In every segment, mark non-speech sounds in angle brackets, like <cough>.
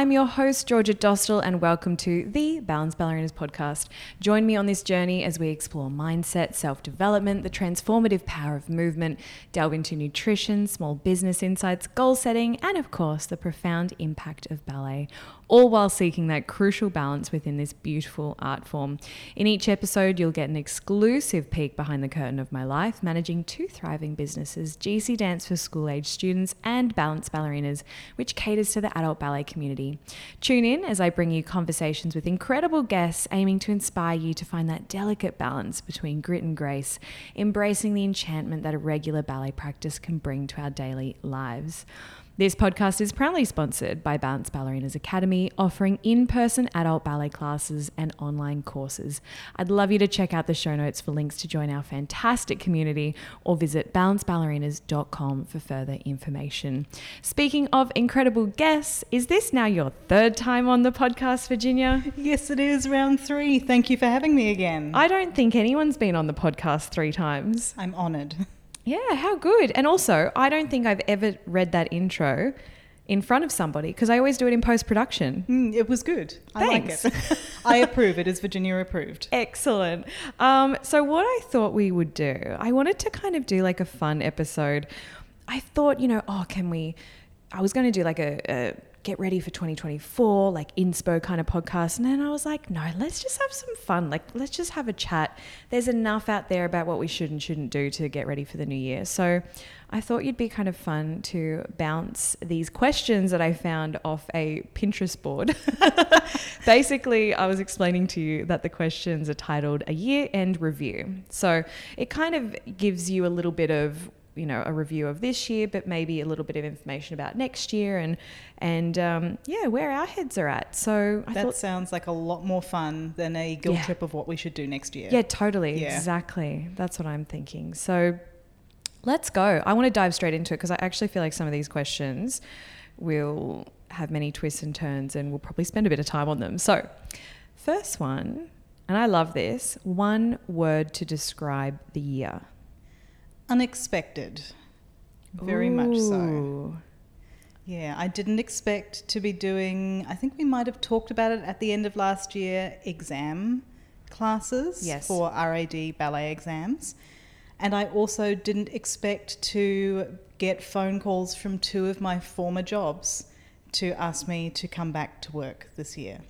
I'm your host, Georgia Dostal, and welcome to the Balanced Ballerinas podcast. Join me on this journey as we explore mindset, self development, the transformative power of movement, delve into nutrition, small business insights, goal setting, and of course, the profound impact of ballet all while seeking that crucial balance within this beautiful art form. In each episode, you'll get an exclusive peek behind the curtain of my life, managing two thriving businesses GC Dance for school age students and Balanced Ballerinas, which caters to the adult ballet community. Tune in as I bring you conversations with incredible guests aiming to inspire you to find that delicate balance between grit and grace, embracing the enchantment that a regular ballet practice can bring to our daily lives. This podcast is proudly sponsored by Balanced Ballerinas Academy, offering in person adult ballet classes and online courses. I'd love you to check out the show notes for links to join our fantastic community or visit balancedballerinas.com for further information. Speaking of incredible guests, is this now your third time on the podcast, Virginia? <laughs> Yes, it is round three. Thank you for having me again. I don't think anyone's been on the podcast three times. I'm honoured. <laughs> Yeah, how good. And also, I don't think I've ever read that intro in front of somebody because I always do it in post production. Mm, it was good. Thanks. I like it. <laughs> I approve. It is Virginia approved. Excellent. Um, so, what I thought we would do, I wanted to kind of do like a fun episode. I thought, you know, oh, can we? I was going to do like a, a get ready for 2024, like inspo kind of podcast. And then I was like, no, let's just have some fun. Like, let's just have a chat. There's enough out there about what we should and shouldn't do to get ready for the new year. So I thought you'd be kind of fun to bounce these questions that I found off a Pinterest board. <laughs> Basically, I was explaining to you that the questions are titled a year end review. So it kind of gives you a little bit of you know a review of this year, but maybe a little bit of information about next year and and um, yeah, where our heads are at. So I that thought, sounds like a lot more fun than a guilt yeah. trip of what we should do next year. Yeah, totally, yeah. exactly. That's what I'm thinking. So let's go. I want to dive straight into it because I actually feel like some of these questions will have many twists and turns, and we'll probably spend a bit of time on them. So, first one, and I love this one word to describe the year. Unexpected. Very Ooh. much so. Yeah, I didn't expect to be doing, I think we might have talked about it at the end of last year, exam classes yes. for RAD ballet exams. And I also didn't expect to get phone calls from two of my former jobs to ask me to come back to work this year,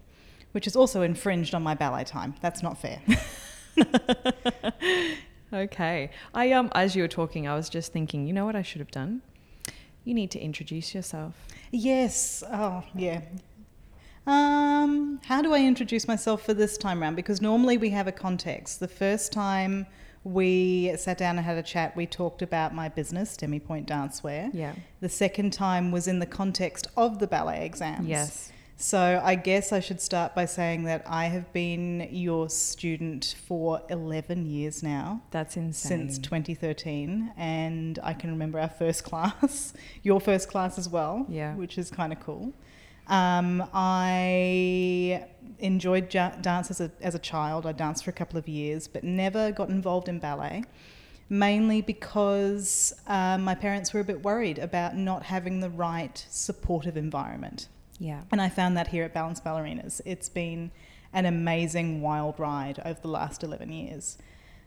which is also infringed on my ballet time. That's not fair. <laughs> Okay. I um as you were talking, I was just thinking, you know what I should have done? You need to introduce yourself. Yes. Oh, yeah. Um, how do I introduce myself for this time round? Because normally we have a context. The first time we sat down and had a chat, we talked about my business, Demi Pointe Dancewear. Yeah. The second time was in the context of the ballet exams. Yes. So I guess I should start by saying that I have been your student for 11 years now. That's insane. Since 2013. And I can remember our first <laughs> class, your first class as well. Yeah. Which is kind of cool. Um, I enjoyed dance as a, as a child. I danced for a couple of years, but never got involved in ballet mainly because uh, my parents were a bit worried about not having the right supportive environment. Yeah. And I found that here at Balanced Ballerinas. It's been an amazing wild ride over the last 11 years.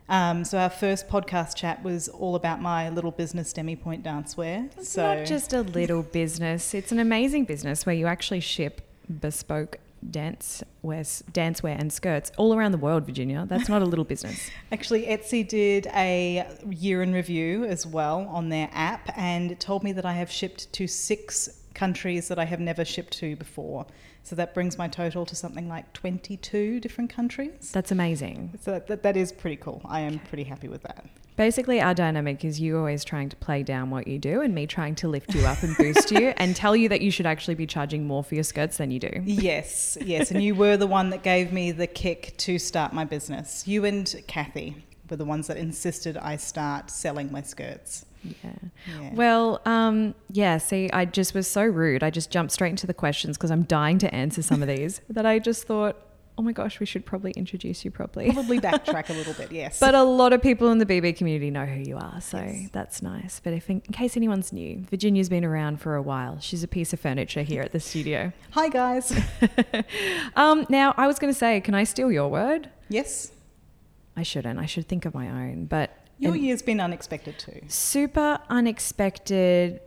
Um, so our first podcast chat was all about my little business, Demi Pointe Dancewear. It's so not just a little business; it's an amazing business where you actually ship bespoke dance wear, dancewear and skirts all around the world. Virginia, that's not a little business. <laughs> Actually, Etsy did a year in review as well on their app, and told me that I have shipped to six countries that I have never shipped to before. So that brings my total to something like 22 different countries. That's amazing. So that, that is pretty cool. I am pretty happy with that. Basically, our dynamic is you always trying to play down what you do, and me trying to lift you up and boost you and <laughs> tell you that you should actually be charging more for your skirts than you do. Yes, yes. And you were the one that gave me the kick to start my business. You and Kathy were the ones that insisted I start selling my skirts. Yeah. yeah. Well, um, yeah, see, I just was so rude. I just jumped straight into the questions because I'm dying to answer some of these <laughs> that I just thought, oh my gosh, we should probably introduce you properly. Probably <laughs> backtrack a little bit, yes. But a lot of people in the BB community know who you are, so Yes. that's nice. But if in, in case anyone's new, Virginia's been around for a while. She's a piece of furniture here at the studio. <laughs> Hi, guys. um, now, I was going to say, can I steal your word? yes, I shouldn't. I should think of my own. But your year's been unexpected too. super unexpected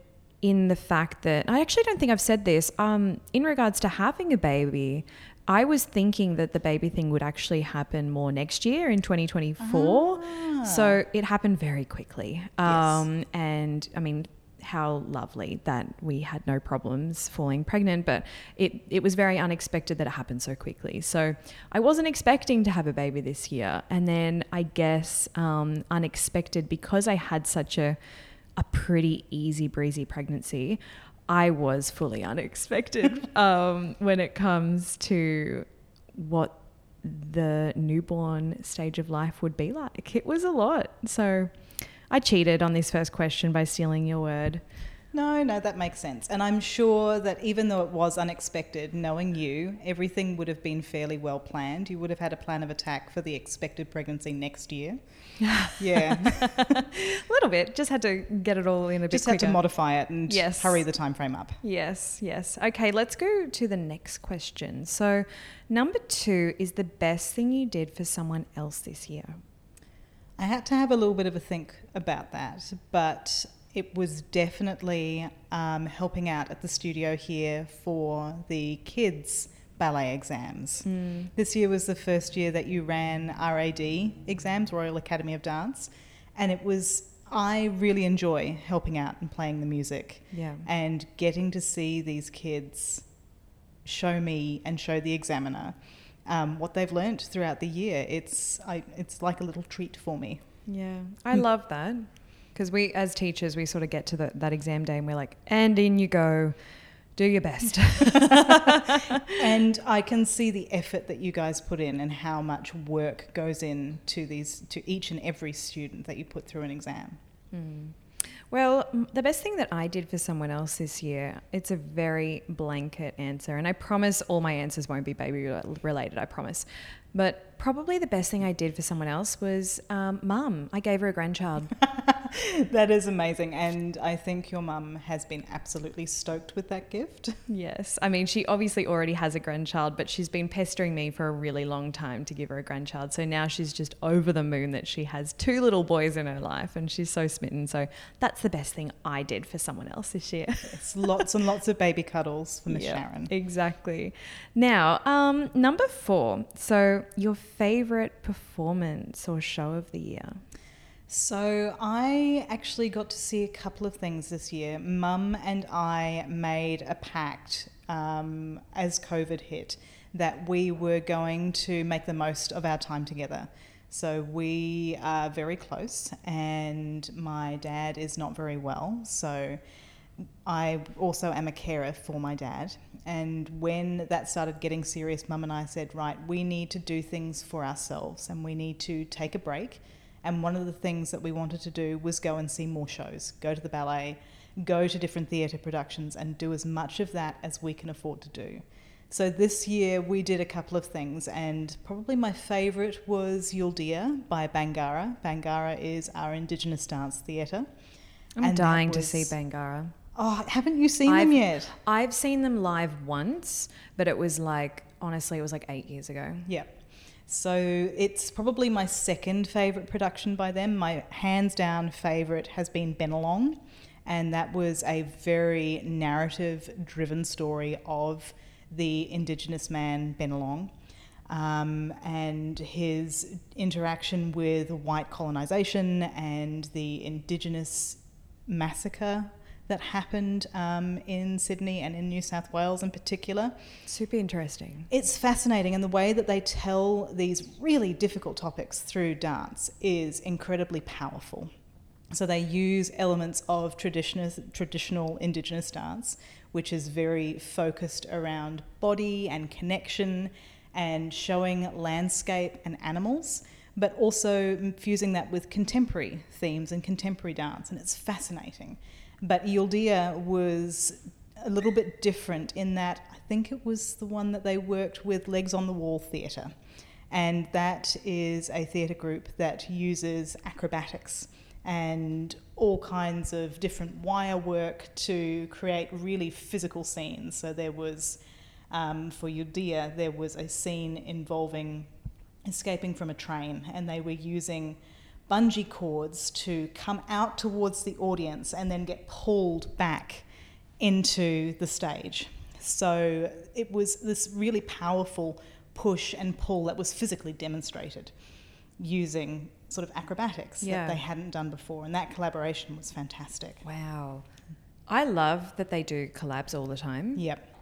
in the fact that I actually don't think I've said this. Um, in regards to having a baby, I was thinking that the baby thing would actually happen more next year in 2024. Ah. So it happened very quickly. Um, And I mean, how lovely that we had no problems falling pregnant, but it, it was very unexpected that it happened so quickly. So I wasn't expecting to have a baby this year. And then I guess um, unexpected because I had such a, a pretty easy breezy pregnancy. I was fully unexpected <laughs> um, when it comes to what the newborn stage of life would be like. It was a lot. So I cheated on this first question by stealing your word. No, no, that makes sense. And I'm sure that even though it was unexpected, knowing you, everything would have been fairly well planned. You would have had a plan of attack for the expected pregnancy next year. <laughs> Yeah. a little bit. Just had to get it all in a bit Just quicker. had to modify it and Yes. hurry the time frame up. Yes, yes. Okay, let's go to the next question. So, number two is the best thing you did for someone else this year. I had to have a little bit of a think about that, but it was definitely um, helping out at the studio here for the kids' ballet exams. This year was the first year that you ran RAD exams, Royal Academy of Dance, and it was. I really enjoy helping out and playing the music Yeah. and getting to see these kids show me and show the examiner um, what they've learnt throughout the year. It's I, it's like a little treat for me. Yeah, I love that because we, as teachers, we sort of get to the, that exam day and we're like, and in you go, do your best. <laughs> and I can see the effort that you guys put in and how much work goes in to these to each and every student that you put through an exam. Hmm. Well, the best thing that I did for someone else this year, it's a very blanket answer. And I promise all my answers won't be baby related, I promise. But probably the best thing I did for someone else was um, mum. I gave her a grandchild. <laughs> that is amazing, and I think your mum has been absolutely stoked with that gift. yes. I mean, she obviously already has a grandchild, but she's been pestering me for a really long time to give her a grandchild. So now she's just over the moon that she has two little boys in her life and she's so smitten. So that's the best thing I did for someone else this year. It's lots and lots of baby cuddles for Miss Yeah, Sharon. Exactly. Now, um, number four. So, your favorite performance or show of the year? So I actually got to see a couple of things this year. Mum and I made a pact um, as COVID hit that we were going to make the most of our time together. So we are very close, and my dad is not very well. So I also am a carer for my dad. And when that started getting serious, Mum and I said, right, we need to do things for ourselves and we need to take a break. And one of the things that we wanted to do was go and see more shows, go to the ballet, go to different theatre productions, and do as much of that as we can afford to do. So this year we did a couple of things, and probably my favourite was Yuldea by Bangarra. Bangarra is our Indigenous dance theatre. I'm dying to see Bangarra. Oh, haven't you seen them I've- yet? I've seen them live once, but it was like, honestly, it was like eight years ago. Yeah. So it's probably my second favourite production by them. My hands down favourite has been Bennelong, and that was a very narrative driven story of the Indigenous man Bennelong. Um, and his interaction with white colonisation and the Indigenous massacre that happened um, in Sydney and in New South Wales in particular. Super interesting. It's fascinating, and the way that they tell these really difficult topics through dance is incredibly powerful. So they use elements of traditional, traditional Indigenous dance, which is very focused around body and connection and showing landscape and animals, but also fusing that with contemporary themes and contemporary dance, and it's fascinating. But Yuldea was a little bit different in that I think it was the one that they worked with Legs on the Wall Theatre. And that is a theatre group that uses acrobatics and all kinds of different wire work to create really physical scenes. So there was, um, for Yuldea, there was a scene involving escaping from a train, and they were using bungee cords to come out towards the audience and then get pulled back into the stage. So it was this really powerful push and pull that was physically demonstrated using sort of acrobatics Yeah. that they hadn't done before. And that collaboration was fantastic. Wow. I love that they do collabs all the time. Yep.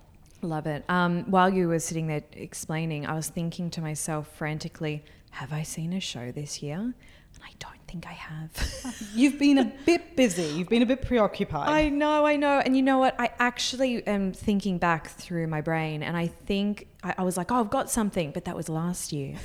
Love it. Um, while you were sitting there explaining, I was thinking to myself frantically, have I seen a show this year? And I don't think I have. <laughs> You've been a bit busy. You've been a bit preoccupied. I know, I know. And you know what? I actually am thinking back through my brain and I think I, I was like, oh, I've got something, but that was last year.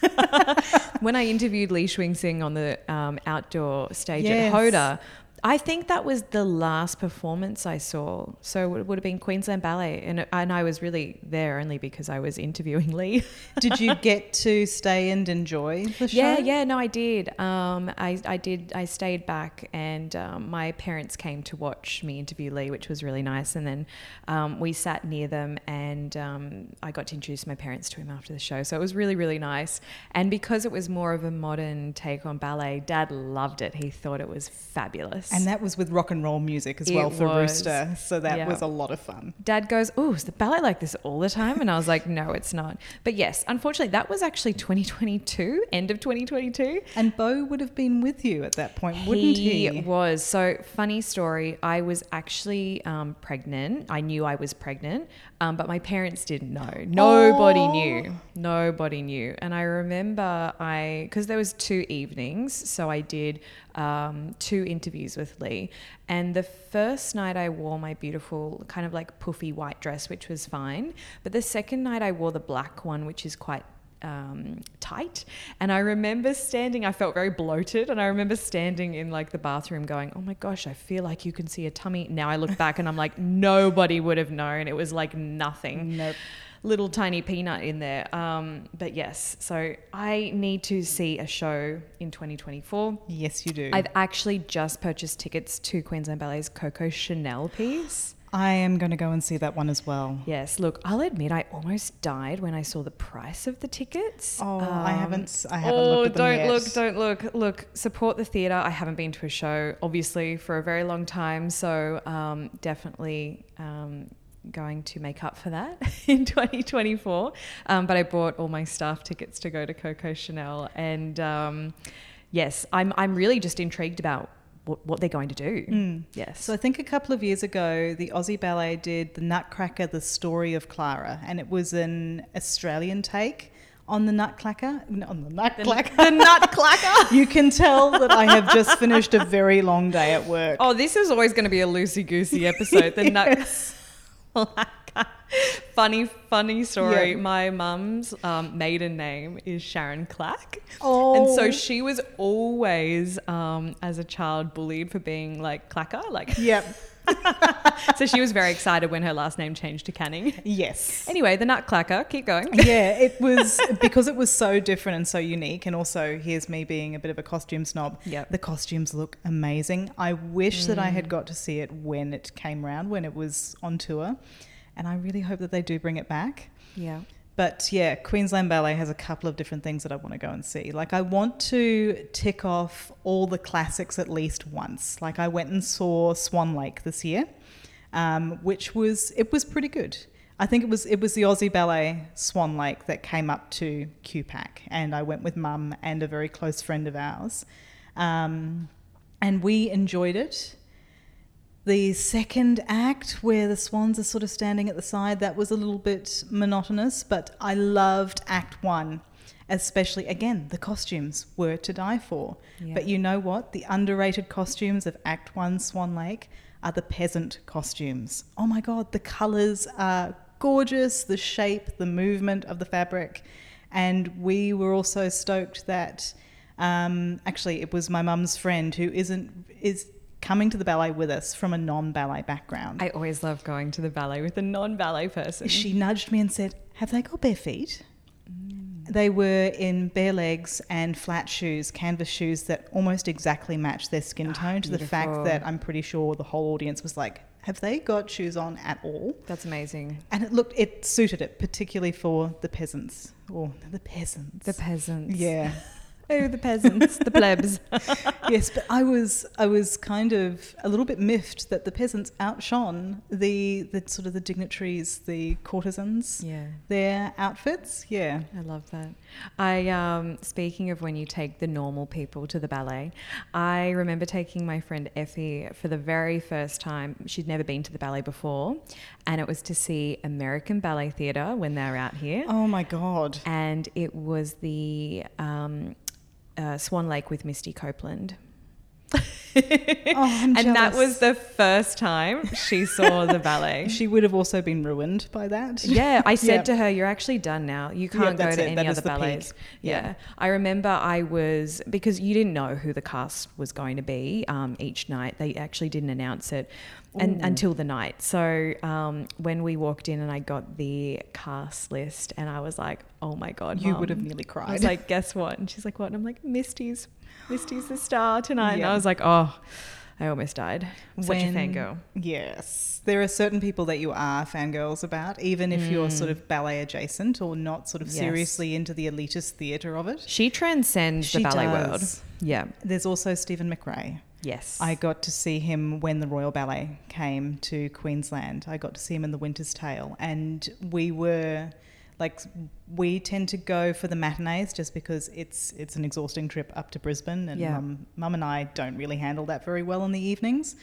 <laughs> when I interviewed Li Cunxin on the um, outdoor stage Yes. at Hoda, I think that was the last performance I saw. So it would have been Queensland Ballet. And, and I was really there only because I was interviewing <laughs> Li. Did you get to stay and enjoy the show? Yeah, yeah, no, I did. Um, I, I did. I stayed back, and um, my parents came to watch me interview Li, which was really nice. And then um, we sat near them, and um, I got to introduce my parents to him after the show. So it was really, really nice. And because it was more of a modern take on ballet, Dad loved it. He thought it was fabulous. And that was with rock and roll music as It well for was. Rooster. So that Yeah. was a lot of fun. Dad goes, "Oh, is the ballet like this all the time?" And I was like, "No, it's not." But yes, unfortunately, that was actually 2022, end of 2022. And Bo would have been with you at that point, wouldn't he? He was. So, funny story. I was actually um, pregnant. I knew I was pregnant, um, but my parents didn't know. Nobody knew. Nobody knew. And I remember I, because there was two evenings, so I did um, two interviews with Li. And the first night I wore my beautiful kind of like puffy white dress, which was fine. But the second night I wore the black one, which is quite um, tight. And I remember standing, I felt very bloated. And I remember standing in like the bathroom going, oh my gosh, I feel like you can see a tummy. Now I look back and I'm like, nobody would have known. It was like nothing. Nope. Little tiny peanut in there. Um, but yes, so I need to see a show in 2024. Yes, you do. I've actually just purchased tickets to Queensland Ballet's Coco Chanel piece. I am going to go and see that one as well. Yes, look, I'll admit I almost died when I saw the price of the tickets. Oh, I Um, haven't. I haven't oh, looked at them don't yet. look, don't look. Look, support the theatre. I haven't been to a show, obviously, for a very long time. So um, definitely um, going to make up for that <laughs> in 2024. Um, but I bought all my staff tickets to go to Coco Chanel. And um, yes, I'm, I'm really just intrigued about what, what they're going to do. Yes. So I think a couple of years ago, the Aussie Ballet did the Nutcracker: The Story of Clara, and it was an Australian take on the Nutcracker. no, On the Nutcracker. the Nutcracker. <laughs> you can tell that I have just finished a very long day at work. Oh, this is always going to be a loosey goosey episode. The <laughs> nut. <laughs> funny, funny story. Yeah. My mum's um, maiden name is Sharon Clack. Oh. And so she was always, um, as a child, bullied for being like Clacker. Like, Yep. <laughs> <laughs> so she was very excited when her last name changed to Canning. Yes. Anyway, the Nutcracker. Keep going. yeah, it was because it was so different and so unique, and also here's me being a bit of a costume snob. Yeah. The costumes look amazing. I wish that I had mm. got to see it when it came round, when it was on tour, and I really hope that they do bring it back. Yeah. But yeah, Queensland Ballet has a couple of different things that I want to go and see. Like I want to tick off all the classics at least once. Like I went and saw Swan Lake this year, um, which was it was pretty good. I think it was it was the Aussie Ballet Swan Lake that came up to QPAC, and I went with Mum and a very close friend of ours, um, and we enjoyed it. The second act, where the swans are sort of standing at the side, that was a little bit monotonous, but I loved Act One, especially again, the costumes were to die for. Yeah. But you know what? The underrated costumes of Act One Swan Lake are the peasant costumes. Oh my God, the colors are gorgeous, the shape, the movement of the fabric. And we were also stoked that um, actually it was my mum's friend who isn't is coming to the ballet with us from a non ballet background. I always love going to the ballet with a non ballet person. she nudged me and said, Have they got bare feet? Mm. They were in bare legs and flat shoes, canvas shoes that almost exactly matched their skin ah, tone to the fact that I'm pretty sure the whole audience was like, Have they got shoes on at all? That's amazing. And it looked, it suited it, particularly for the peasants. Or the peasants. The peasants. yeah. <laughs> Oh, the peasants, the plebs. <laughs> yes, but I was I was kind of a little bit miffed that the peasants outshone the the sort of the dignitaries, the courtesans, Yeah. their outfits. Yeah. I love that. I um, speaking of when you take the normal people to the ballet, I remember taking my friend Effie for the very first time. She'd never been to the ballet before, and it was to see American Ballet Theatre when they were out here. Oh my god. And it was the um, uh, Swan Lake with Misty Copeland. <laughs> <laughs> Oh, and that was the first time she saw the <laughs> ballet. She would have also been ruined by that. Yeah, I <laughs> said Yeah. to her, "You're actually done now. You can't go to it. any That other ballets." Yeah. Yeah. I remember I was because you didn't know who the cast was going to be um, each night. They actually didn't announce it and, until the night. So um, when we walked in and I got the cast list, and I was like, "Oh my god, You Mum." would have nearly cried. I was like, "Guess what?" And she's like, "What?" And I'm like, "Misty's, Misty's the star tonight." And I was like, "Oh." I almost died. Such a fangirl. Yes. There are certain people that you are fangirls about, even if you're sort of ballet adjacent or not sort of Mm. Yes. seriously into the elitist theatre of it. She transcends She the ballet does. world. Yeah. There's also Steven McRae. Yes. I got to see him when the Royal Ballet came to Queensland. I got to see him in The Winter's Tale, and we were like, we tend to go for the matinees just because it's it's an exhausting trip up to Brisbane, and Yeah. mum, mum and I don't really handle that very well in the evenings.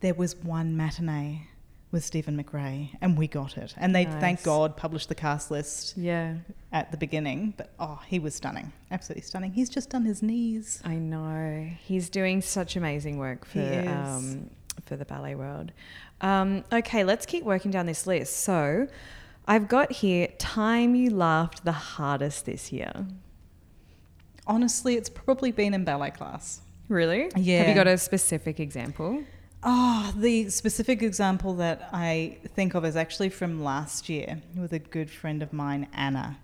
There was one matinee with Steven McRae, and we got it. And they, Nice. thank God, published the cast list yeah. at the beginning. But oh, he was stunning, absolutely stunning. He's just done his knees. I know. He's doing such amazing work for um, for the ballet world. Um, okay, let's keep working down this list. So, I've got here time you laughed the hardest this year. Honestly, it's probably been in ballet class. Really? Yeah. Have you got a specific example? Oh, the specific example that I think of is actually from last year with a good friend of mine, Anna.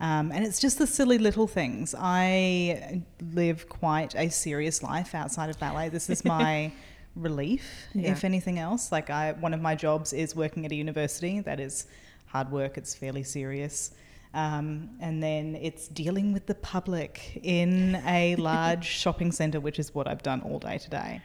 Um, and it's just the silly little things. I live quite a serious life outside of ballet. This is <laughs> my relief, Yeah. if anything else. Like I, one of my jobs is working at a university. That is hard work. It's fairly serious. Um, and then it's dealing with the public in a <laughs> large shopping centre, which is what I've done all day today.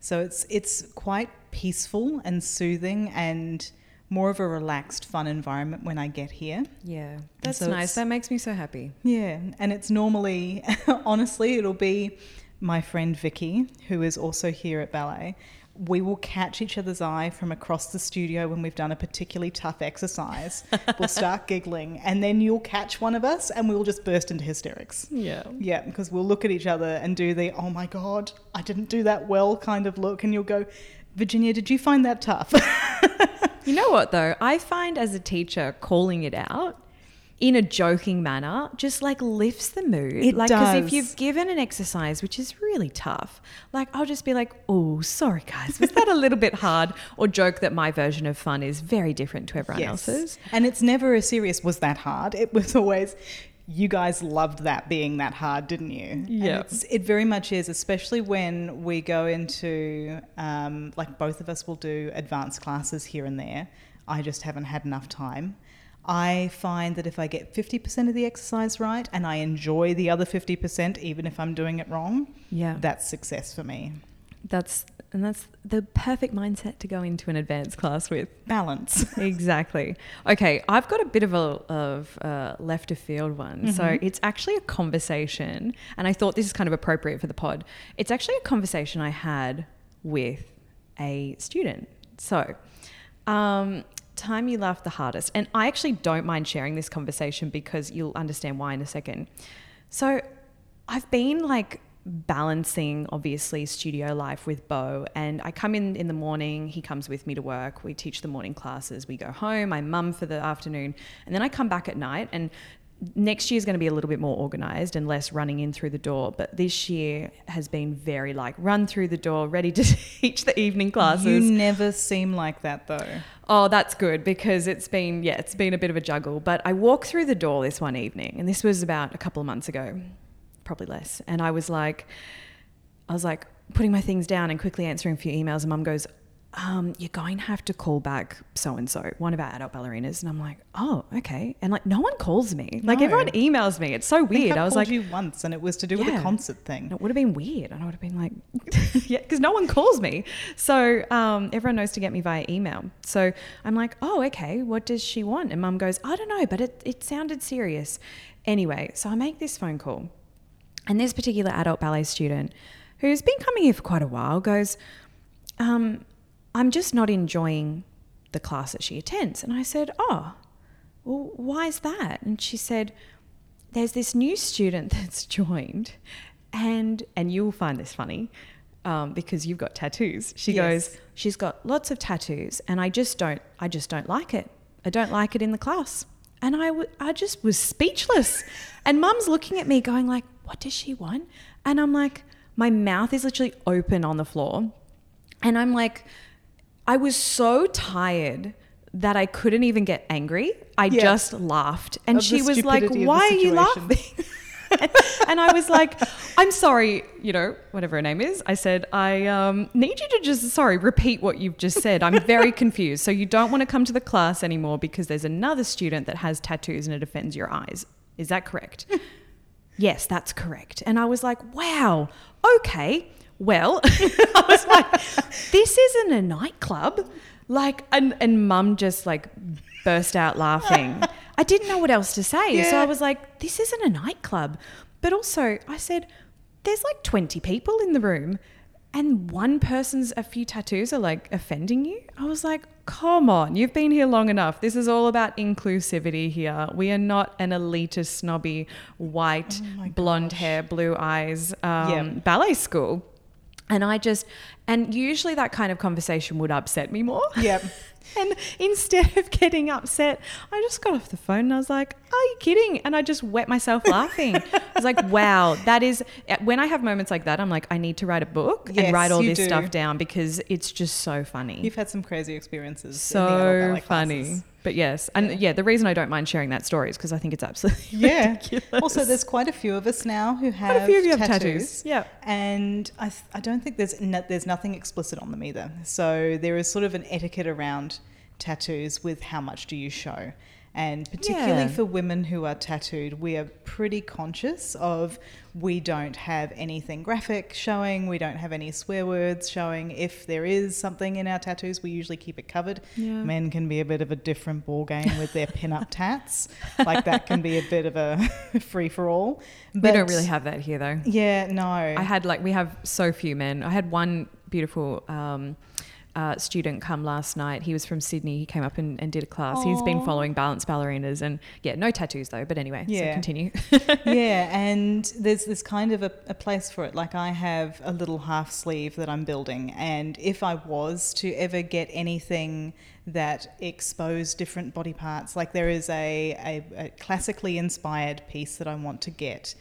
So it's it's quite peaceful and soothing and more of a relaxed, fun environment when I get here. Yeah. That's So nice. That makes me so happy. Yeah, and it's normally, <laughs> honestly, it'll be my friend Vicky, who is also here at ballet. We will catch each other's eye from across the studio when we've done a particularly tough exercise. <laughs> we'll start giggling, and then you'll catch one of us, and we'll just burst into hysterics. Yeah. Yeah, because we'll look at each other and do the "Oh my god, I didn't do that well" kind of look, and you'll go, "Virginia, did you find that tough?" <laughs> You know what though? I find as a teacher calling it out in a joking manner just like lifts the mood. It like because if you've given an exercise which is really tough, like I'll just be like, "Oh, sorry guys, was that a little bit hard?" Or joke that my version of fun is very different to everyone else's. And it's never a serious was that hard. It was always you guys loved that being that hard, didn't you? Yeah. it very much is, especially when we go into um, like both of us will do advanced classes here and there. I just haven't had enough time. I find that if I get 50% of the exercise right and I enjoy the other 50%, even if I'm doing it wrong, Yeah. that's success for me. That's and that's the perfect mindset to go into an advanced class with. Balance. <laughs> exactly. Okay, I've got a bit of a of a left of field one. So Mm-hmm. it's actually a conversation, and I thought this is kind of appropriate for the pod. It's actually a conversation I had with a student. So, um, time you laughed the hardest, and I actually don't mind sharing this conversation because you'll understand why in a second. So, I've been like balancing obviously studio life with Bo and I come in in the morning he comes with me to work we teach the morning classes we go home I mum for the afternoon and then I come back at night and next year is going to be a little bit more organized and less running in through the door. But this year has been very like run through the door, ready to <laughs> teach the evening classes. You never seem like that though. Oh, that's good because it's been, yeah, it's been a bit of a juggle. But I walked through the door this one evening, and this was about a couple of months ago, probably less. And I was like, I was like putting my things down and quickly answering a few emails. And mum goes, um, you're going to have to call back so and so, one of our adult ballerinas. And I'm like, oh, okay. And like, no one calls me. Like, No. everyone emails me. It's so weird. I, I, was called like, you once, and it was to do with a concert thing. it would have been weird. And I would have been like, <laughs> yeah, because no one calls me. So um, everyone knows to get me via email. So I'm like, oh, okay. What does she want? And mum goes, I don't know, but it, it sounded serious. Anyway, so I make this phone call. And this particular adult ballet student who's been coming here for quite a while goes, um, I'm just not enjoying the class that she attends. And I said, Oh, well, why is that? And she said, There's this new student <laughs> that's joined, and and you'll find this funny. Um, because you've got tattoos. She Yes. goes, she's got lots of tattoos, and I just don't, I just don't like it. I don't like it in the class, and I, w- I just was speechless. And Mum's looking at me, going like, "What does she want?" And I'm like, my mouth is literally open on the floor, and I'm like, I was so tired that I couldn't even get angry. I Yeah. just laughed. And Of she was like, stupidity of the Why are you situation." laughing? <laughs> and I was like, I'm sorry, you know, whatever her name is. I said, I um, need you to just, sorry, repeat what you've just said. I'm very <laughs> confused. So you don't want to come to the class anymore because there's another student that has tattoos and it offends your eyes. Is that correct? <laughs> yes, that's correct. And I was like, wow, okay. Well, <laughs> I was like, this isn't a nightclub. Like, and, and mum just like burst out laughing. I didn't know what else to say. So I was like, this isn't a nightclub. But also, I said, there's like 20 people in the room and one person's a few tattoos are like offending you. I was like, come on, you've been here long enough. This is all about inclusivity here. We are not an elitist, snobby, white, Oh blonde gosh. hair, blue eyes um, Yeah. ballet school. And I just, and usually that kind of conversation would upset me more. Yep. <laughs> And instead of getting upset, I just got off the phone and I was like, Are you kidding? And I just wet myself <laughs> laughing. I was like, Wow, that is, when I have moments like that, I'm like, I need to write a book Yes, and write all this do. stuff down because it's just so funny. You've had some crazy experiences. so funny. classes. But yes. And yeah. the reason I don't mind sharing that story is because I think it's absolutely <laughs> Yeah. ridiculous. Also, there's quite a few of us now who have Quite a few of you have tattoos. tattoos. Yeah. And I, I don't think there's no, there's nothing explicit on them either. So there is sort of an etiquette around tattoos with how much do you show. And particularly Yeah. for women who are tattooed, we are pretty conscious of we don't have anything graphic showing, we don't have any swear words showing. If there is something in our tattoos, we usually keep it covered. Yeah. Men can be a bit of a different ball game with their pin-up tats. Like that can be a bit of a <laughs> free for all. we don't really have that here though. Yeah, no. I had like we have so few men. I had one beautiful um, uh, student come last night. He was from Sydney. He came up and, and did a class. He's been following balanced ballerinas and yeah, no tattoos though. But anyway, so Yeah. continue. <laughs> yeah, <laughs> and there's this kind of a, a place for it. Like I have a little half sleeve that I'm building, and if I was to ever get anything that exposed different body parts, like there is a, a, a classically inspired piece that I want to get.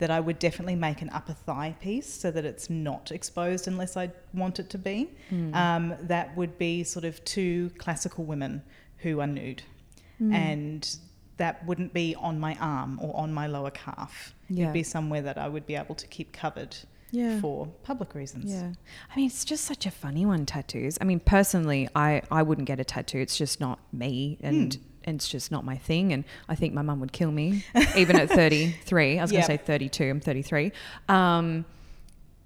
That I would definitely make an upper thigh piece so that it's not exposed unless I want it to be. Hmm. Um, that would be sort of two classical women who are nude. And that wouldn't be on my arm or on my lower calf. Yeah. It'd be somewhere that I would be able to keep covered Yeah. for public reasons. Yeah. I mean, it's just such a funny one, tattoos. I mean, personally, I, I wouldn't get a tattoo. It's just not me and, Hmm. And it's just not my thing. And I think my mum would kill me, <laughs> even at 33. I was going to say 32. I'm 33. Um,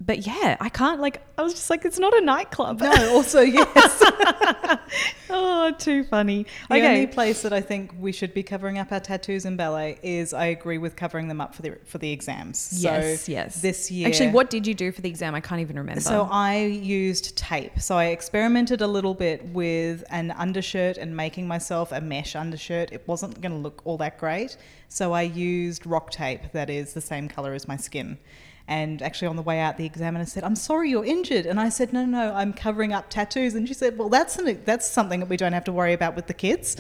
but yeah, I can't, like, I was just like, it's not a nightclub. No, also, <laughs> yes. <laughs> oh, too funny. The okay. only place that I think we should be covering up our tattoos in ballet is I agree with covering them up for the for the exams. yes, so yes. This year, Actually, what did you do for the exam? I can't even remember. So I used tape. So I experimented a little bit with an undershirt and making myself a mesh undershirt. It wasn't going to look all that great. So I used rock tape that is the same color as my skin. And actually, on the way out, the examiner said, "I'm sorry, you're injured." And I said, "No, no, I'm covering up tattoos." And she said, "Well, that's an, that's something that we don't have to worry about with the kids."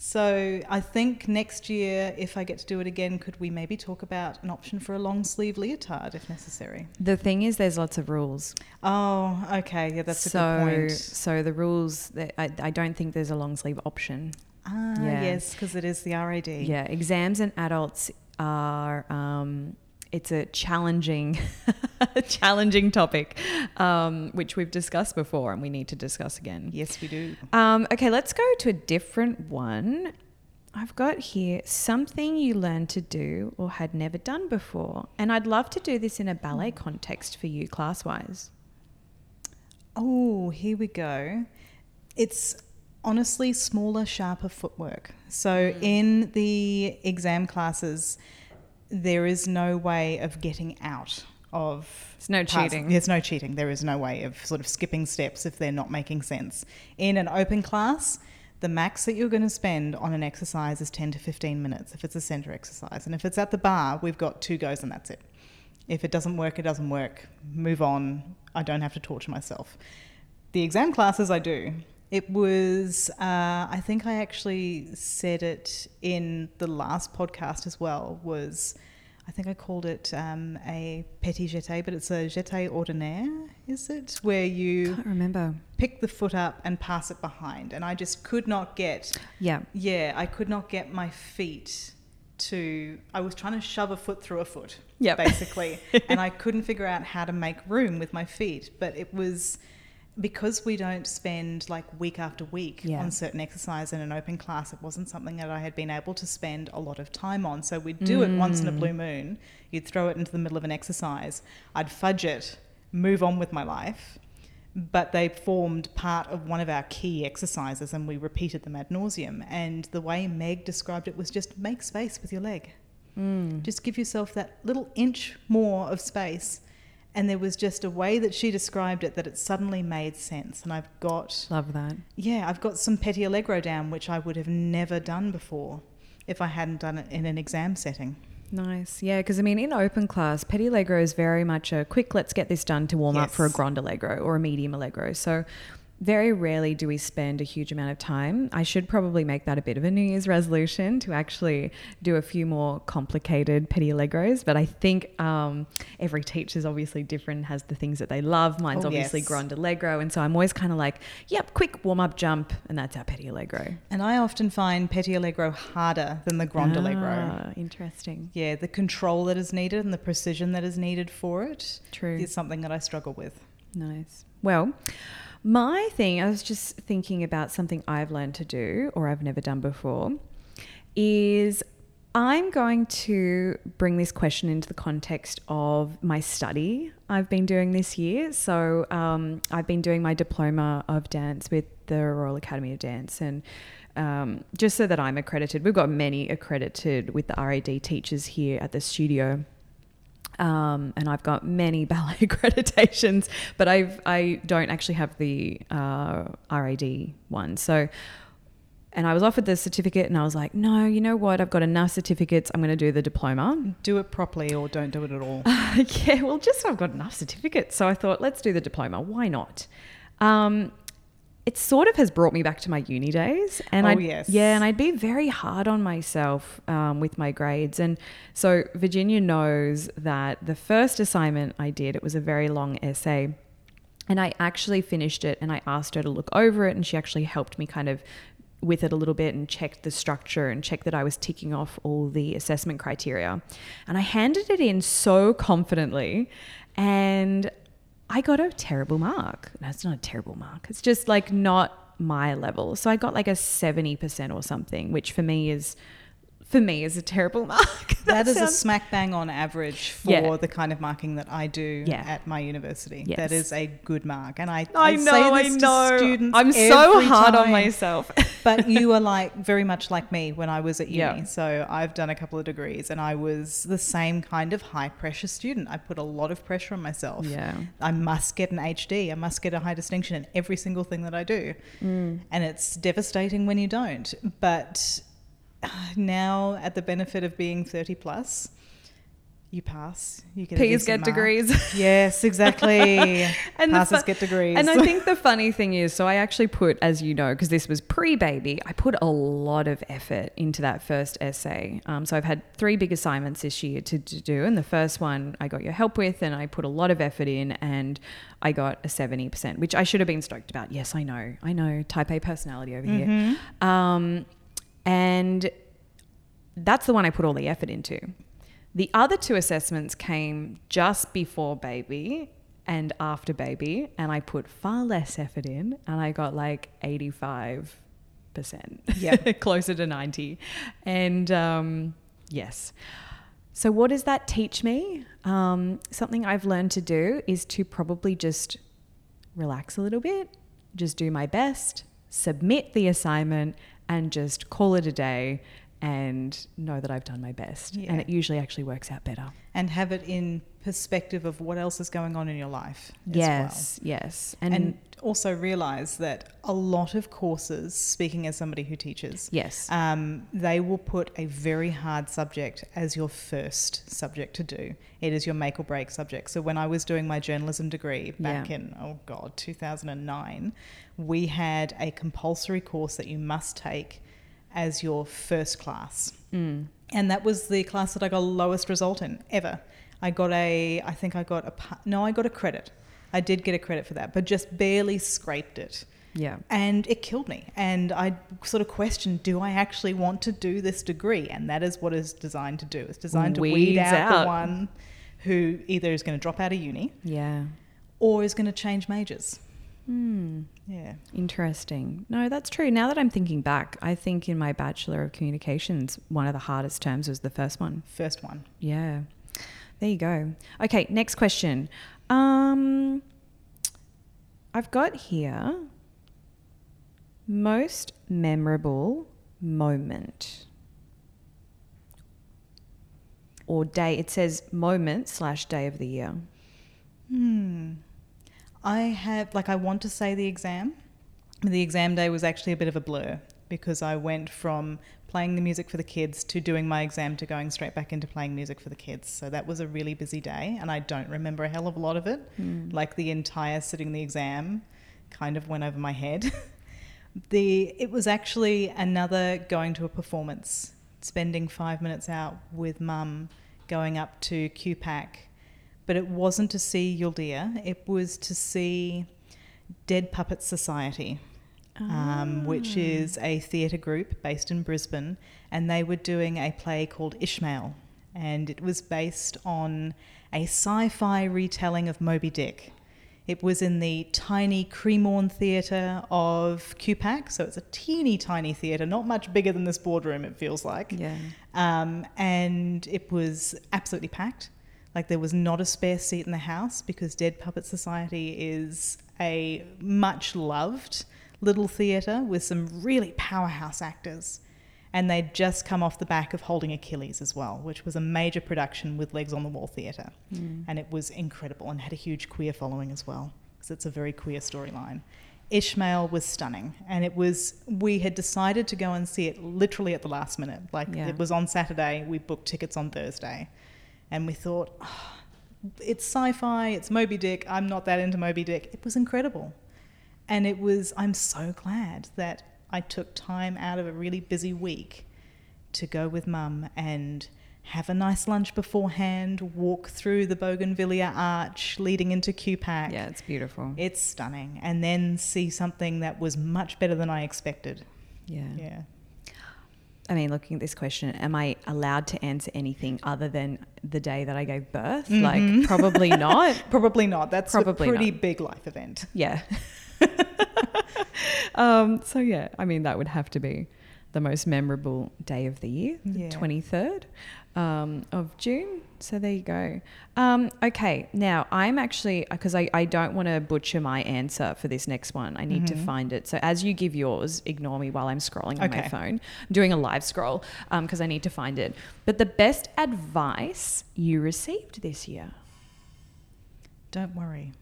So I think next year, if I get to do it again, could we maybe talk about an option for a long sleeve leotard if necessary? The thing is, there's lots of rules. Oh, okay. Yeah, that's so, a good point. So the rules, that I, I don't think there's a long sleeve option. Ah, Yeah. yes, because it is the RAD. Yeah, exams and adults are. Um, it's a challenging, <laughs> challenging topic, um, which we've discussed before, and we need to discuss again. Yes, we do. Um, okay, let's go to a different one. I've got here something you learned to do or had never done before, and I'd love to do this in a ballet context for you, class wise. Oh, here we go. It's honestly smaller, sharper footwork. So in the exam classes, there is no way of getting out of. It's no parts- cheating. There's no cheating. There is no way of sort of skipping steps if they're not making sense. In an open class, the max that you're going to spend on an exercise is 10 to 15 minutes if it's a center exercise. And if it's at the bar, we've got two goes and that's it. If it doesn't work, it doesn't work. Move on. I don't have to torture myself. The exam classes, I do. It was, uh, I think I actually said it in the last podcast as well, was, I think I called it um, a petit jeté, but it's a jeté ordinaire, is it? Where you Can't remember. pick the foot up and pass it behind. And I just could not get Yeah. yeah, I could not get my feet to. I was trying to shove a foot through a foot, Yep. basically, <laughs> and I couldn't figure out how to make room with my feet. But it was because we don't spend like week after week Yeah. on certain exercise in an open class. It wasn't something that I had been able to spend a lot of time on. So we'd do it once in a Mm. blue moon. You'd throw it into the middle of an exercise. I'd fudge it, move on with my life but they formed part of one of our key exercises and we repeated them ad nauseum. And the way Meg described it was just make space with your leg. Mm. Just give yourself that little inch more of space. And there was just a way that she described it that it suddenly made sense. And I've got, Love that. yeah, I've got some petit allegro down, which I would have never done before if I hadn't done it in an exam setting. Nice. Yeah, because I mean, in open class, Petit Allegro is very much a quick, let's get this done to warm up for a Grand Allegro or a medium Allegro. So, very rarely do we spend a huge amount of time. I should probably make that a bit of a New Year's resolution to actually do a few more complicated Petit Allegros. But I think um, every teacher's obviously different, has the things that they love. Mine's Oh, obviously yes. Grand Allegro. And so I'm always kind of like, yep, quick warm up jump. And that's our Petit Allegro. And I often find petit allegro harder than the grand allegro. Ah, interesting. yeah, the control that is needed and the precision that is needed for it True. is something that I struggle with. Nice. Well, my thing, I was just thinking about something I've learned to do or I've never done before, is I'm going to bring this question into the context of my study I've been doing this year. So um, I've been doing my diploma of dance with the Royal Academy of Dance and um, just so that I'm accredited, we've got many accredited with the RAD teachers here at the studio um, and I've got many <laughs> ballet accreditations, but I've I don't actually have the uh, RAD one. So, and I was offered the certificate, and I was like, no, you know what? I've got enough certificates. I'm going to do the diploma. Do it properly or don't do it at all. <laughs> yeah, well, just I've got enough certificates, so I thought, let's do the diploma. Why not? Um, it sort of has brought me back to my uni days, and Oh, I yes. yeah, and I'd be very hard on myself um, with my grades, and so Virginia knows that the first assignment I did it was a very long essay. And I actually finished it and I asked her to look over it and she actually helped me kind of with it a little bit and checked the structure and checked that I was ticking off all the assessment criteria. And I handed it in so confidently and I got a terrible mark. No, it's not a terrible mark. It's just like not my level. So I got like a 70% or something, which for me is for me is a terrible <laughs> mark. that is a smack bang on average for Yeah. the kind of marking that I do Yeah. at my university. Yes. That is a good mark. And I, I say know, I this to know. students I'm so hard on myself. <laughs> but you are like very much like me when I was at uni. Yeah. So I've done a couple of degrees and I was the same kind of high pressure student. I put a lot of pressure on myself. yeah. I must get an HD. I must get a high distinction in every single thing that I do. Mm. And it's devastating when you don't. But now, at the benefit of being 30 plus, You pass. You get P's get mark. degrees. <laughs> Yes, exactly. <laughs> And Passes fu- get degrees. And I <laughs> think the funny thing is, so I actually put, as you know, because this was pre baby, I put a lot of effort into that first essay. Um, so I've had three big assignments this year to, to do. And the first one I got your help with, and I put a lot of effort in, and I got a 70%, which I should have been stoked about. Yes, I know. I know. Type A personality over Mm-hmm. here. Um, and that's the one I put all the effort into. The other two assessments came just before baby and after baby, and I put far less effort in, and I got like 85%. Yeah. <laughs> closer to 90. And um, yes. So, what does that teach me? Um, something I've learned to do is to probably just relax a little bit, just do my best, submit the assignment, and just call it a day and know that I've done my best. Yeah. And it usually actually works out better. and have it in perspective of what else is going on in your life. as yes, yes. And, And, also realize that a lot of courses, speaking as somebody who teaches, yes. um, they will put a very hard subject as your first subject to do. It is your make or break subject. So when I was doing my journalism degree back Yeah. in, oh God, 2009, we had a compulsory course that you must take as your first class. Mm. And that was the class that I got lowest result in ever. I got a, I think I got a, no, I got a credit. I did get a credit for that, but just barely scraped it. Yeah. And it killed me. And I sort of questioned, do I actually want to do this degree? And that is what it's designed to do. It's designed to weed out, out. the one who either is going to drop out of uni Yeah. or is going to change majors. Hmm. Yeah. Interesting. No, that's true. Now that I'm thinking back, I think in my Bachelor of Communications, one of the hardest terms was the first one. First one. Yeah. There you go. Okay, next question. Um, I've got here most memorable moment or day. It says moment slash day of the year. Hmm. I have, like, I want to say the exam. The exam day was actually a bit of a blur because I went from playing the music for the kids to doing my exam to going straight back into playing music for the kids. So that was a really busy day, and I don't remember a hell of a lot of it. Hmm. Like the entire sitting the exam kind of went over my head. <laughs> the it was actually another going to a performance, spending five minutes out with mum, going up to QPAC, but it wasn't to see Yuldea. It was to see Dead Puppet Society, um, which is a theatre group based in Brisbane, and they were doing a play called Ishmael, and it was based on a sci-fi retelling of Moby Dick. It was in the tiny Cremorne Theatre of QPAC, so it's a teeny tiny theatre, not much bigger than this boardroom, it feels like. Yeah. Um, and it was absolutely packed. Like there was not a spare seat in the house because Dead Puppet Society is a much loved little theatre with some really powerhouse actors. And they'd just come off the back of Holding Achilles as well, which was a major production with Legs on the Wall Theatre. Hmm. And it was incredible and had a huge queer following as well because it's a very queer storyline. Ishmael was stunning, and it was. We had decided to go and see it literally at the last minute. Like Yeah. it was on Saturday, we booked tickets on Thursday, and we thought, "Ah, it's sci-fi, it's Moby Dick. I'm not that into Moby Dick. It was incredible, and it was. I'm so glad that I took time out of a really busy week to go with Mum and have a nice lunch beforehand, walk through the Bougainvillea Arch leading into QPAC. Yeah, it's beautiful. It's stunning. And then see something that was much better than I expected. yeah. Yeah. I mean, looking at this question, am I allowed to answer anything other than the day that I gave birth? Like, probably <laughs> not. Probably not. That's Probably a pretty not. big life event. Yeah. <laughs> um, so, yeah, I mean, that would have to be the most memorable day of the year, the Yeah. 23rd um, of June. So, there you go. Um, okay, now I'm actually, because I, I don't want to butcher my answer for this next one. I need to find it. So, as you give yours, ignore me while I'm scrolling on my phone, I'm doing a live scroll because I need to find it. But the best advice you received this year? Don't worry.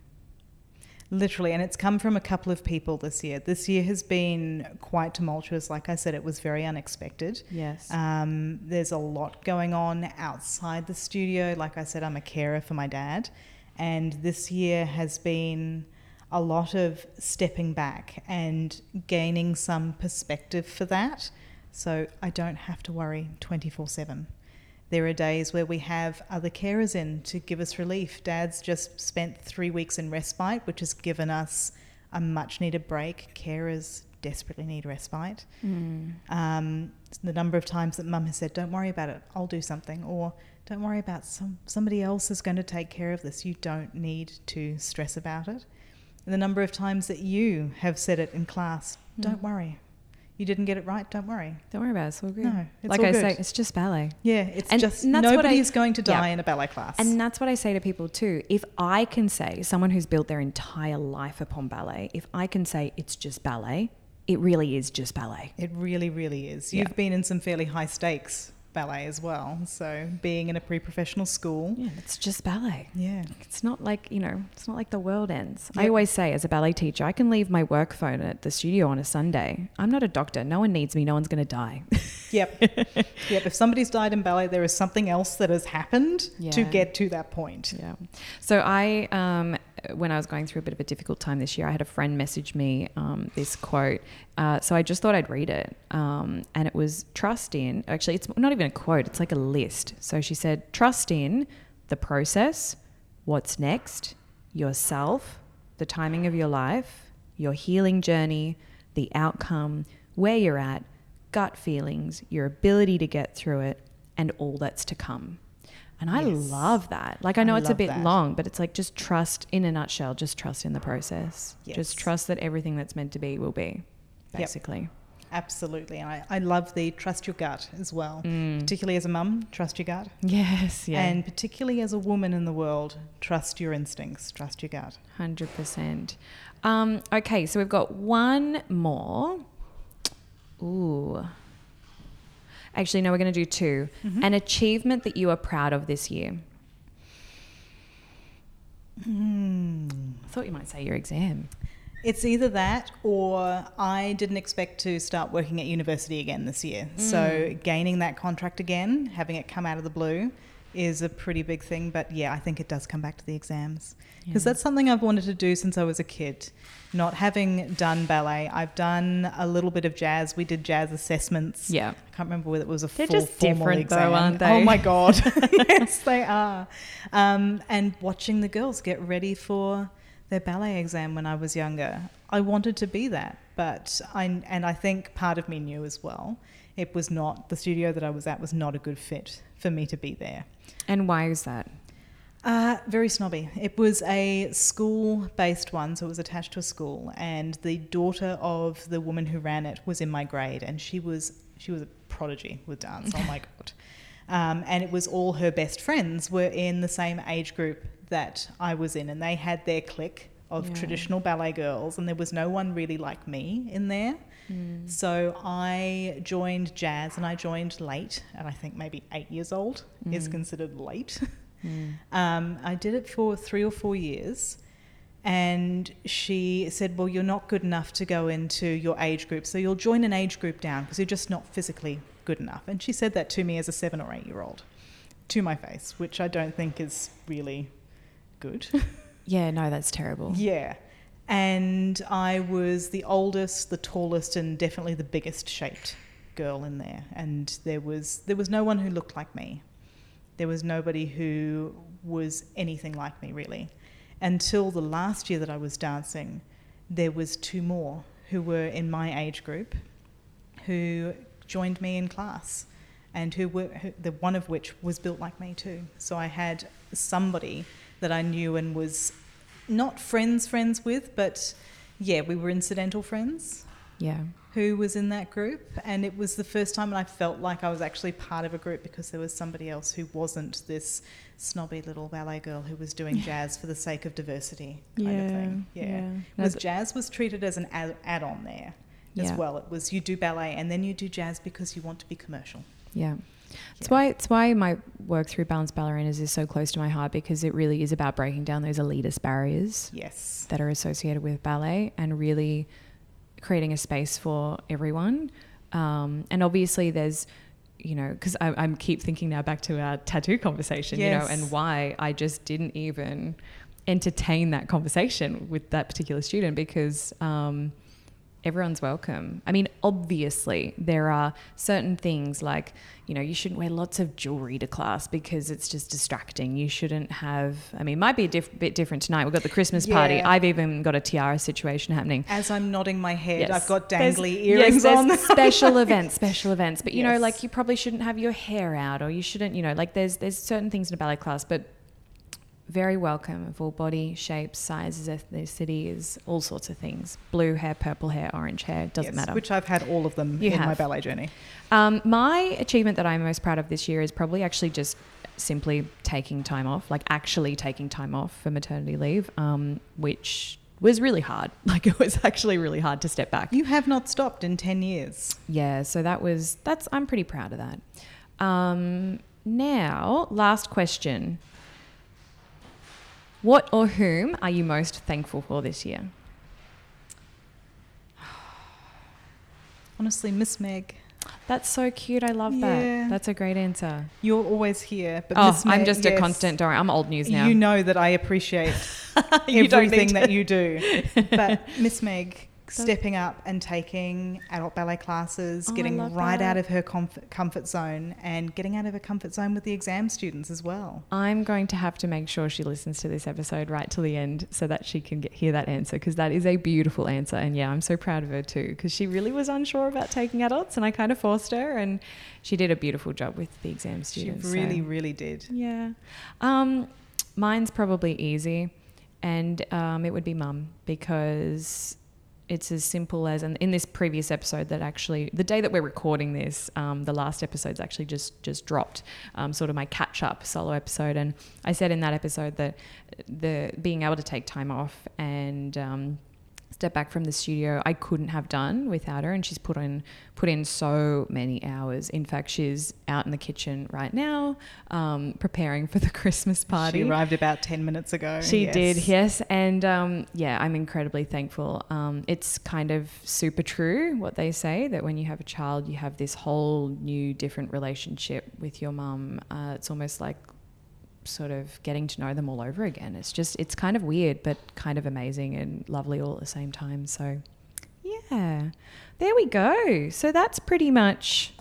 Literally, and it's come from a couple of people this year. This year has been quite tumultuous. Like I said, it was very unexpected. Yes. Um, there's a lot going on outside the studio. Like I said, I'm a carer for my dad, and this year has been a lot of stepping back and gaining some perspective for that. So I don't have to worry 24 7. There are days where we have other carers in to give us relief. Dad's just spent three weeks in respite, which has given us a much needed break. Carers desperately need respite. Mm. Um, the number of times that mum has said, Don't worry about it, I'll do something, or don't worry about some somebody else is going to take care of this. You don't need to stress about it. And the number of times that you have said it in class, don't Mm. worry. You didn't get it right, don't worry. Don't worry about it. It's all good. No, it's like all I good. say, it's just ballet. Yeah, it's And- just and that's what nobody I- is going to yeah. die in a ballet class. And that's what I say to people too. If I can say, someone who's built their entire life upon ballet, if I can say it's just ballet, it really is just ballet. it really, really is. You've been in some fairly high stakes ballet as well. So being in a pre professional school, Yeah, it's just ballet. yeah. It's not like, you know, it's not like the world ends. I always say, as a ballet teacher, I can leave my work phone at the studio on a Sunday. I'm not a doctor. No one needs me. No one's going to die. <laughs> Yep. yep. If somebody's died in ballet, there is something else that has happened to get to that point. Yeah. So I, um, when I was going through a bit of a difficult time this year, I had a friend message me um, this quote. Uh, so I just thought I'd read it. Um, and it was trust in, actually, it's not even a quote, it's like a list. So she said, trust in the process, what's next, yourself, the timing of your life, your healing journey, the outcome, where you're at, gut feelings, your ability to get through it, and all that's to come. And I Yes. love that. Like I I know it's a bit that. long, but it's like just trust in a nutshell, just trust in the process. Yes. Just trust that everything that's meant to be will be, Yep. basically. Absolutely. And I, I love the trust your gut as well. Mm. Particularly as a mum, trust your gut. Yes, yeah. And particularly as a woman in the world, trust your instincts, trust your gut. 100%. Um, okay, so we've got one more. Ooh. Actually, no, we're going to do 2 Mm-hmm. An achievement that you are proud of this year. Hmm. I thought you might say your exam. It's either that or I didn't expect to start working at university again this year. So gaining that contract again, having it come out of the blue, is a pretty big thing. But yeah, I think it does come back to the exams because Yeah. that's something I've wanted to do since I was a kid. Not having done ballet, I've done a little bit of jazz. We did jazz assessments. Yeah. I can't remember whether it was a They're full just different though, aren't they? Oh my <laughs> god, <laughs> yes they are. Um, and watching the girls get ready for their ballet exam when I was younger, I wanted to be that, but I and I think part of me knew as well. It was not the studio that I was at was not a good fit for me to be there. And why is that? Uh, very snobby. It was a school based one, so it was attached to a school, and the daughter of the woman who ran it was in my grade, and she was she was a prodigy with dance. Oh my <laughs> god! Um, and it was all her best friends were in the same age group that I was in, and they had their clique of Yeah. traditional ballet girls, and there was no one really like me in there. So I joined jazz, and I joined late, and I think maybe eight years old is Mm. considered late. <laughs> Mm. Um, I did it for three or four years. And she said, Well, you're not good enough to go into your age group. So you'll join an age group down because you're just not physically good enough. And she said that to me as a seven or eight year old to my face, which I don't think is really good. <laughs> Yeah, no, that's terrible. yeah. And I was the oldest, the tallest, and definitely the biggest shaped girl in there. And there was there was no one who looked like me. There was nobody who was anything like me really. Until the last year that I was dancing, there was two more who were in my age group who joined me in class and who were who, the one of which was built like me too. So I had somebody that I knew and was not friends friends with, but yeah, we were incidental friends Yeah. who was in that group and it was the first time I felt like I was actually part of a group because there was somebody else who wasn't this snobby little ballet girl who was doing jazz for the sake of diversity kind of thing. Yeah. yeah. No, Because jazz was treated as an add- add-on there as Yeah. well. It was you do ballet and then you do jazz because you want to be commercial. Yeah. It's Yeah. why it's why my work through Balanced Ballerinas is so close to my heart because it really is about breaking down those elitist barriers Yes. that are associated with ballet and really creating a space for everyone. Um, and obviously, there's you know because I, I keep thinking now back to our tattoo conversation, you know, and why I just didn't even entertain that conversation with that particular student because. Um, everyone's welcome. I mean, obviously, there are certain things like, you know, you shouldn't wear lots of jewelry to class because it's just distracting. You shouldn't have, I mean, it might be a diff- bit different tonight. We've got the Christmas party. I've even got a tiara situation happening. As I'm nodding my head, Yes. I've got dangly yes, earrings there's on. <laughs> special events, <laughs> special events. But you know, like you probably shouldn't have your hair out, or you shouldn't, you know, like there's there's certain things in a ballet class, but very welcome of all body shapes, sizes, ethnicities, all sorts of things. Blue hair, purple hair, orange hair, doesn't Yes, matter. Which I've had all of them You in my ballet journey. Um, my achievement that I'm most proud of this year is probably actually just simply taking time off, like actually taking time off for maternity leave, um, which was really hard. <laughs> Like it was actually really hard to step back. You have not stopped in 10 years. Yeah, so that was that's I'm pretty proud of that. Um, now, last question. What or whom are you most thankful for this year? <sighs> Honestly, Miss Meg, That's so cute. I love Yeah. that. That's a great answer. you're always here. But Oh, Miss Meg, I'm just a constant. Don't worry, I'm old news now. You know that I appreciate <laughs> everything that you do. <laughs> But Miss Meg stepping up and taking adult ballet classes, Oh, getting right that. out of her comfort, comfort zone and getting out of her comfort zone with the exam students as well. I'm going to have to make sure she listens to this episode right till the end so that she can get, hear that answer because that is a beautiful answer. And yeah, I'm so proud of her too because she really was unsure about taking adults and I kind of forced her and she did a beautiful job with the exam students. she so- really, really did. yeah. Um, mine's probably easy and um, it would be mum because it's as simple as and in this previous episode that actually the day that we're recording this um, the last episode's actually just just dropped um, sort of my catch up solo episode. And i said in that episode that the being able to take time off and um, step back from the studio I couldn't have done without her and she's put in put in so many hours in fact she's out in the kitchen right now um, preparing for the <laughs> Christmas party She arrived about 10 minutes ago. she yes. did, yes. And um, yeah, I'm incredibly thankful. Um, it's kind of super true what they say that when you have a child, you have this whole new, different relationship with your mum. Uh, it's almost like sort of getting to know them all over again. It's just, it's kind of weird, but kind of amazing and lovely all at the same time. So yeah, there we go. So that's pretty much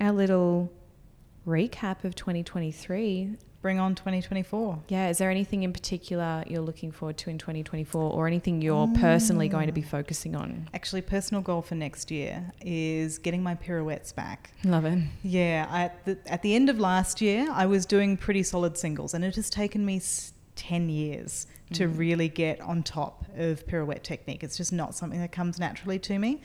our little recap of 2023. Bring on 2024. Yeah, is there anything in particular you're looking forward to in 2024 or anything you're personally going to be mm. focusing on? Actually, personal goal for next year is getting my pirouettes back. Love it. Yeah, I, at, the, at the end of last year, I was doing pretty solid singles, and it has taken me s- 10 years to mm. really get on top of pirouette technique. It's just not something that comes naturally to me.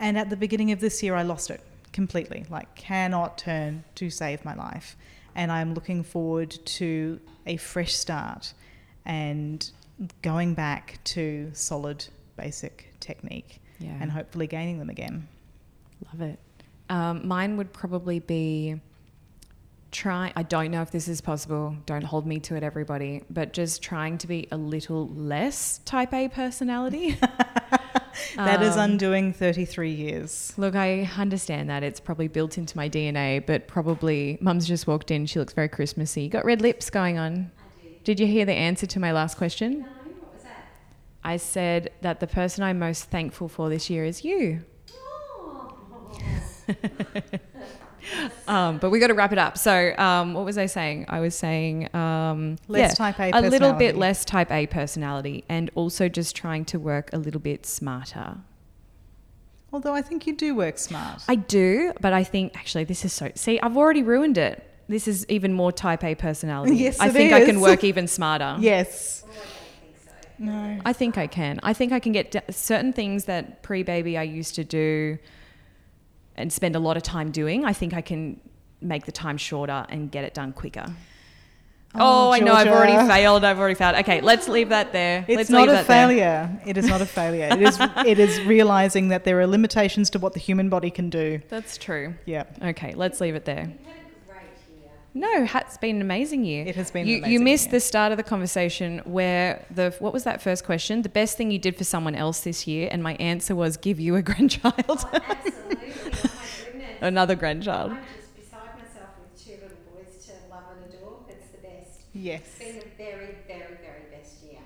And at the beginning of this year, I lost it completely, like, cannot turn to save my life. And I'm looking forward to a fresh start and going back to solid basic technique Yeah. and hopefully gaining them again. Love it. Um, mine would probably be try. I don't know if this is possible. Don't hold me to it, everybody. But just trying to be a little less Type A personality. <laughs> That is Um, undoing 33 years. Look, I understand that it's probably built into my DNA, but probably Mum's just walked in. She looks very Christmassy. You got red lips going on. Did you hear the answer to my last question? No, what was that? I said that the person I'm most thankful for this year is you. Oh. <laughs> <laughs> Um, but we got to wrap it up. So, um, what was I saying? I was saying um, Less yeah, type A a little bit less type A personality, and also just trying to work a little bit smarter. Although I think you do work smart. I do, but I think actually this is so. See, I've already ruined it. This is even more type A personality. <laughs> Yes, I think I can work <laughs> even smarter. yes. I think. No. I think I can. I think I can get d- certain things that pre baby I used to do and spend a lot of time doing. I think I can make the time shorter and get it done quicker. Oh, Oh, I know. I've already failed. I've already failed. Okay, let's leave that there. It's let's not a that there. failure. It is not a failure. It is <laughs> it is realizing that there are limitations to what the human body can do. That's true. Yeah. Okay, let's leave it there. You had a great year. No, it's been an amazing year. It has been an You, you missed year. the start of the conversation where the what was that first question? The best thing you did for someone else this year, and my answer was give you a <laughs> grandchild, Oh, absolutely. Oh, my goodness. another grandchild. I'm just beside myself with two little boys to love and adore. It's the best. Yes. It's been the very, very, very best year.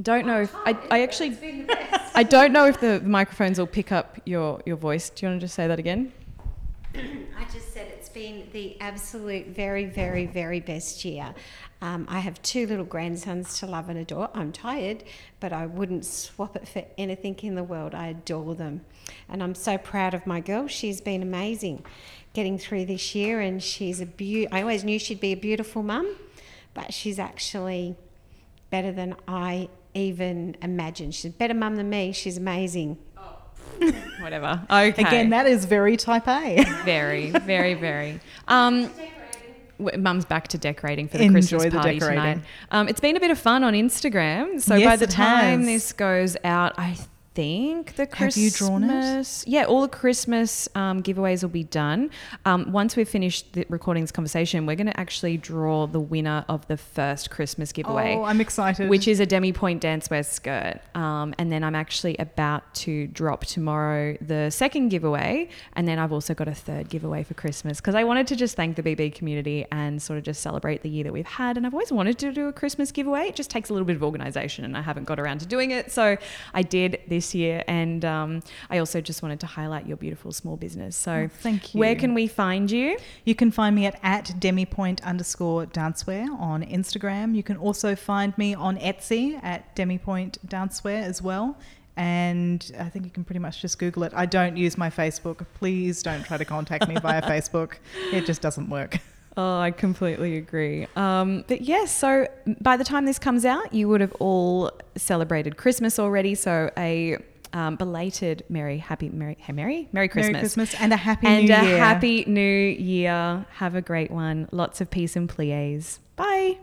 Don't know if I, I actually It's been the best. <laughs> I don't know if the microphones will pick up your your voice. Do you want to just say that again? <clears throat> I just said it's been the absolute very, very, very best year. Um, I have two little grandsons to love and adore. I'm tired, but I wouldn't swap it for anything in the world. I adore them. And I'm so proud of my girl. She's been amazing getting through this year, and she's a beau- I always knew she'd be a beautiful mum, but she's actually better than I even imagined. She's a better mum than me. She's amazing. <laughs> Whatever. Okay. Again, that is very type A. <laughs> very, very, very. Um, Mum's back to decorating for the Enjoy Christmas the party decorating. tonight. Um, it's been a bit of fun on Instagram. So by the time has. this goes out, I think the Have Christmas. you drawn it? Yeah, all the Christmas um, giveaways will be done. Um, once we've finished the, recording this conversation, we're going to actually draw the winner of the first Christmas giveaway Oh, I'm excited. which is a Demi Pointe Dancewear skirt. Um, and then I'm actually about to drop tomorrow the second giveaway. And then I've also got a third giveaway for Christmas because I wanted to just thank the BB community and sort of just celebrate the year that we've had. And I've always wanted to do a Christmas giveaway. It just takes a little bit of organization and I haven't got around to doing it. So I did this year. And um, I also just wanted to highlight your beautiful small business. So Oh, thank you. where can we find you? You can find me at, at demipointe underscore dancewear on Instagram. You can also find me on Etsy at demipointe dancewear as well. And I think you can pretty much just Google it. I don't use my Facebook. Please don't try to contact me via <laughs> Facebook. It just doesn't work. Oh, I completely agree. Um, but yes, so by the time this comes out, you would have all celebrated Christmas already. So a um, belated Merry, Happy, Merry, hey, Merry, Merry Christmas. Merry Christmas and a happy and new a year. happy new year. Have a great one. Lots of peace and plies. Bye.